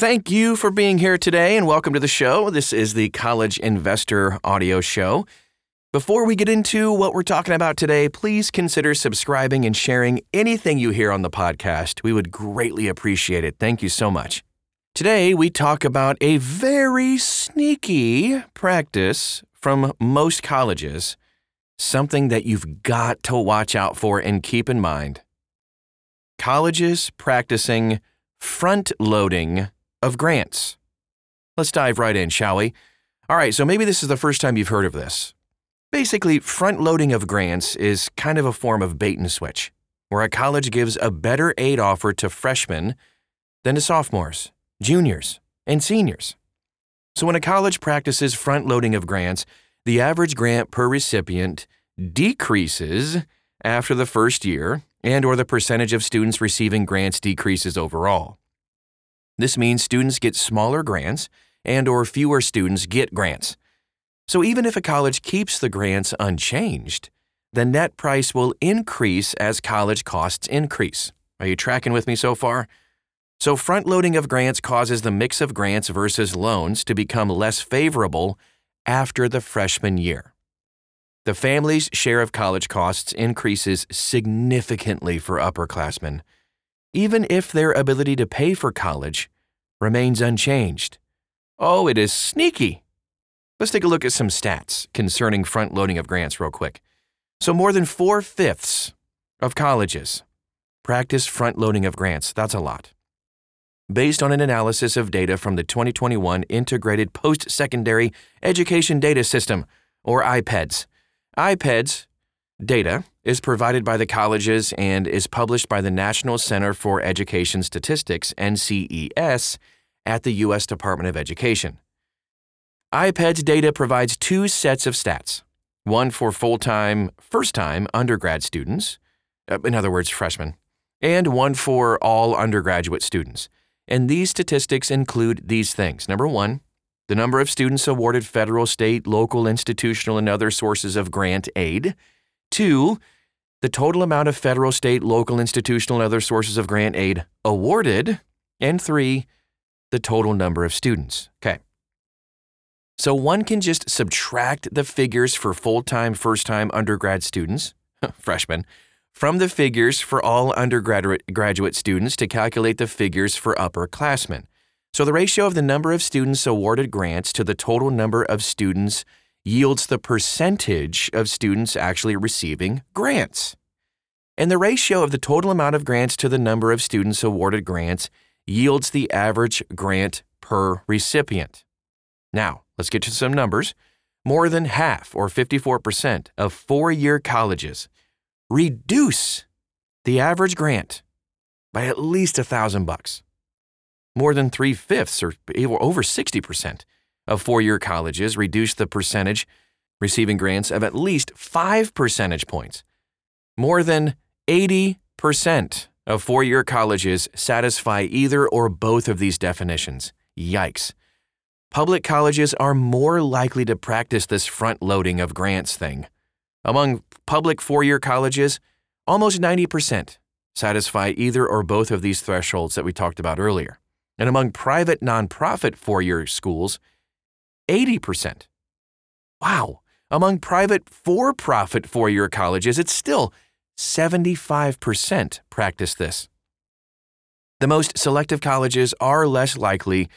Thank you for being here today and welcome to the show. This is the College Investor Audio Show. Before we get into what we're talking about today, please consider subscribing and sharing anything you hear on the podcast. We would greatly appreciate it. Thank you so much. Today, we talk about a very sneaky practice from most colleges, something that you've got to watch out for and keep in mind. Colleges practicing front loading of grants. Let's dive right in, shall we? All right, so maybe this is the first time you've heard of this. Basically, front loading of grants is kind of a form of bait and switch, where a college gives a better aid offer to freshmen than to sophomores, juniors, and seniors. So when a college practices front loading of grants, the average grant per recipient decreases after the first year and or the percentage of students receiving grants decreases overall. This means students get smaller grants and or fewer students get grants. So even if a college keeps the grants unchanged, the net price will increase as college costs increase. Are you tracking with me so far? So front loading of grants causes the mix of grants versus loans to become less favorable after the freshman year. The family's share of college costs increases significantly for upperclassmen even if their ability to pay for college remains unchanged. Oh, it is sneaky. Let's take a look at some stats concerning front loading of grants, real quick. So, more than four fifths of colleges practice front loading of grants. That's a lot. Based on an analysis of data from the 2021 Integrated Post Secondary Education Data System, or IPEDS. IPEDS data is provided by the colleges and is published by the National Center for Education Statistics, NCES, at the U.S. Department of Education. IPEDS data provides two sets of stats one for full time, first time undergrad students, uh, in other words, freshmen, and one for all undergraduate students. And these statistics include these things. Number one, the number of students awarded federal, state, local, institutional, and other sources of grant aid. Two, the total amount of federal, state, local, institutional, and other sources of grant aid awarded. And three, the total number of students. Okay. So one can just subtract the figures for full time, first time undergrad students, freshmen, from the figures for all undergraduate graduate students to calculate the figures for upperclassmen. So the ratio of the number of students awarded grants to the total number of students yields the percentage of students actually receiving grants. And the ratio of the total amount of grants to the number of students awarded grants yields the average grant per recipient. Now, let's get to some numbers. More than half, or 54%, of four year colleges reduce the average grant by at least a thousand bucks. More than three fifths, or over 60%, of four year colleges reduced the percentage receiving grants of at least five percentage points. More than 80% of four year colleges satisfy either or both of these definitions. Yikes. Public colleges are more likely to practice this front loading of grants thing. Among public four year colleges, almost 90% satisfy either or both of these thresholds that we talked about earlier. And among private nonprofit four year schools, 80%. Wow. Among private for profit four year colleges, it's still 75% practice this. The most selective colleges are less likely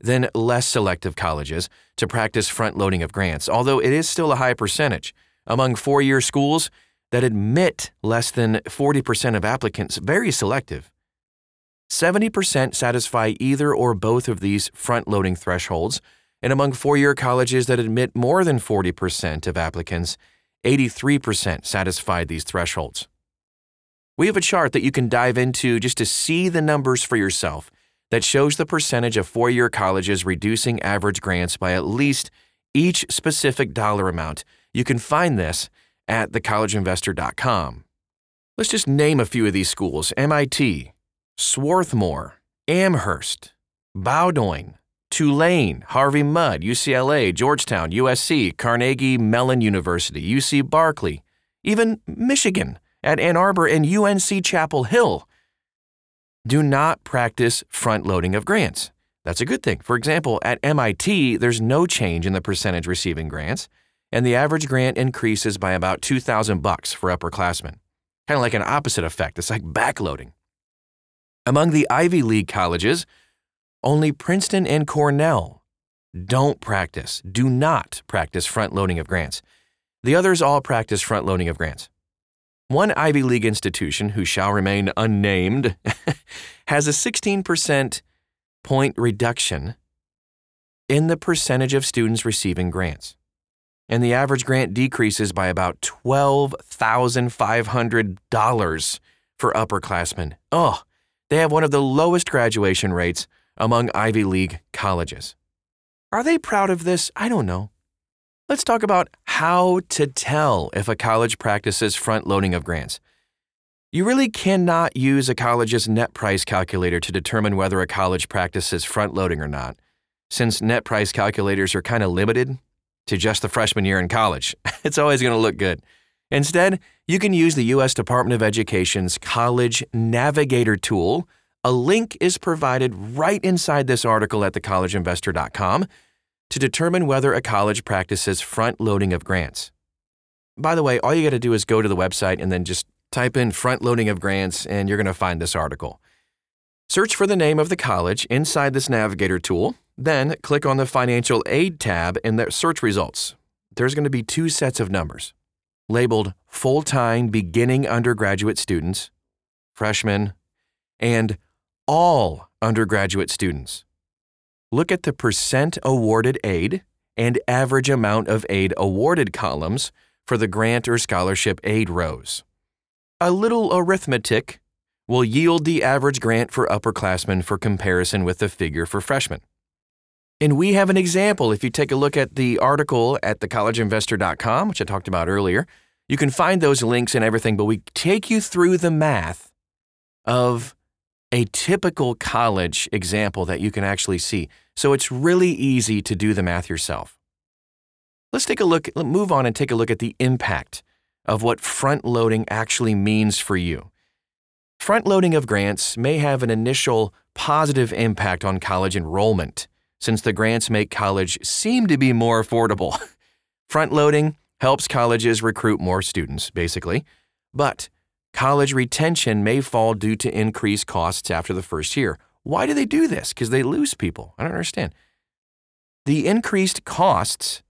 than less selective colleges to practice front loading of grants, although it is still a high percentage. Among four year schools that admit less than 40% of applicants, very selective. 70% satisfy either or both of these front loading thresholds, and among four year colleges that admit more than 40% of applicants, 83% satisfied these thresholds. We have a chart that you can dive into just to see the numbers for yourself that shows the percentage of four year colleges reducing average grants by at least each specific dollar amount. You can find this at thecollegeinvestor.com. Let's just name a few of these schools MIT, Swarthmore, Amherst, Bowdoin, Tulane, Harvey Mudd, UCLA, Georgetown, USC, Carnegie Mellon University, UC Berkeley, even Michigan at Ann Arbor and UNC Chapel Hill. Do not practice front loading of grants. That's a good thing. For example, at MIT, there's no change in the percentage receiving grants, and the average grant increases by about 2000 bucks for upperclassmen. Kind of like an opposite effect. It's like backloading. Among the Ivy League colleges, only Princeton and Cornell don't practice, do not practice front loading of grants. The others all practice front loading of grants. One Ivy League institution, who shall remain unnamed, has a 16% point reduction in the percentage of students receiving grants. And the average grant decreases by about $12,500 for upperclassmen. Oh, they have one of the lowest graduation rates among Ivy League colleges. Are they proud of this? I don't know. Let's talk about how to tell if a college practices front loading of grants. You really cannot use a college's net price calculator to determine whether a college practices front loading or not, since net price calculators are kind of limited to just the freshman year in college. it's always going to look good. Instead, you can use the U.S. Department of Education's College Navigator tool. A link is provided right inside this article at thecollegeinvestor.com to determine whether a college practices front loading of grants. By the way, all you got to do is go to the website and then just type in front loading of grants, and you're going to find this article. Search for the name of the college inside this navigator tool, then click on the financial aid tab in the search results. There's going to be two sets of numbers labeled full time beginning undergraduate students, freshmen, and all undergraduate students look at the percent awarded aid and average amount of aid awarded columns for the grant or scholarship aid rows. A little arithmetic will yield the average grant for upperclassmen for comparison with the figure for freshmen. And we have an example. If you take a look at the article at thecollegeinvestor.com, which I talked about earlier, you can find those links and everything, but we take you through the math of a typical college example that you can actually see. So it's really easy to do the math yourself. Let's take a look, move on and take a look at the impact of what front loading actually means for you. Front loading of grants may have an initial positive impact on college enrollment, since the grants make college seem to be more affordable. front loading helps colleges recruit more students, basically, but College retention may fall due to increased costs after the first year. Why do they do this? Because they lose people. I don't understand. The increased costs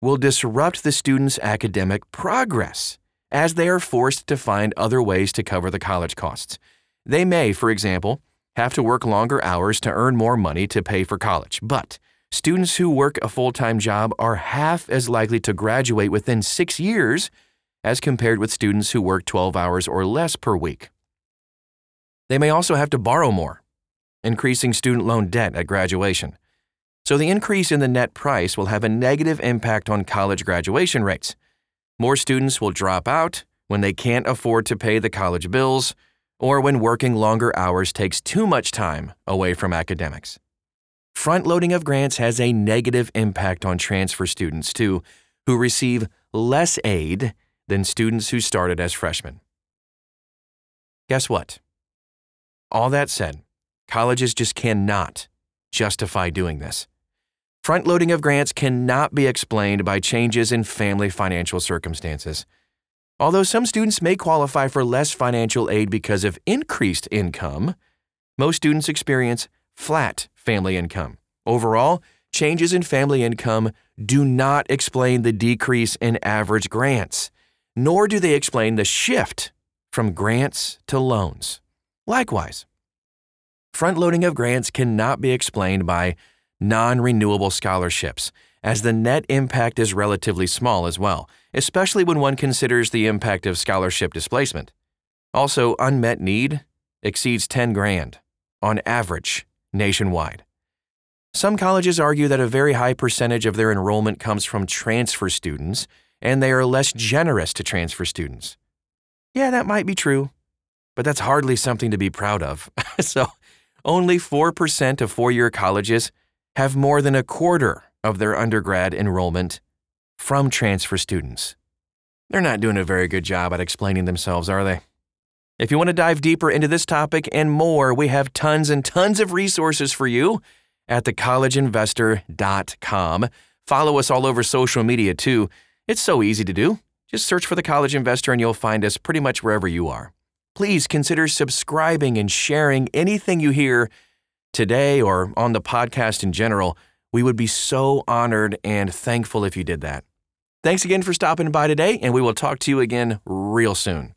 will disrupt the student's academic progress as they are forced to find other ways to cover the college costs. They may, for example, have to work longer hours to earn more money to pay for college, but students who work a full time job are half as likely to graduate within six years as compared with students who work 12 hours or less per week. They may also have to borrow more, increasing student loan debt at graduation. So the increase in the net price will have a negative impact on college graduation rates. More students will drop out when they can't afford to pay the college bills or when working longer hours takes too much time away from academics. Front loading of grants has a negative impact on transfer students, too, who receive less aid than students who started as freshmen. Guess what? All that said, colleges just cannot justify doing this. Front loading of grants cannot be explained by changes in family financial circumstances. Although some students may qualify for less financial aid because of increased income, most students experience flat family income. Overall, changes in family income do not explain the decrease in average grants nor do they explain the shift from grants to loans. Likewise, front loading of grants cannot be explained by non renewable scholarships, as the net impact is relatively small as well, especially when one considers the impact of scholarship displacement. Also, unmet need exceeds 10 grand on average nationwide. Some colleges argue that a very high percentage of their enrollment comes from transfer students and they are less generous to transfer students. Yeah, that might be true, but that's hardly something to be proud of. so, only 4% of four year colleges have more than a quarter of their undergrad enrollment from transfer students. They're not doing a very good job at explaining themselves, are they? If you want to dive deeper into this topic and more, we have tons and tons of resources for you at thecollegeinvestor.com. Follow us all over social media too. It's so easy to do. Just search for The College Investor and you'll find us pretty much wherever you are. Please consider subscribing and sharing anything you hear today or on the podcast in general. We would be so honored and thankful if you did that. Thanks again for stopping by today, and we will talk to you again real soon.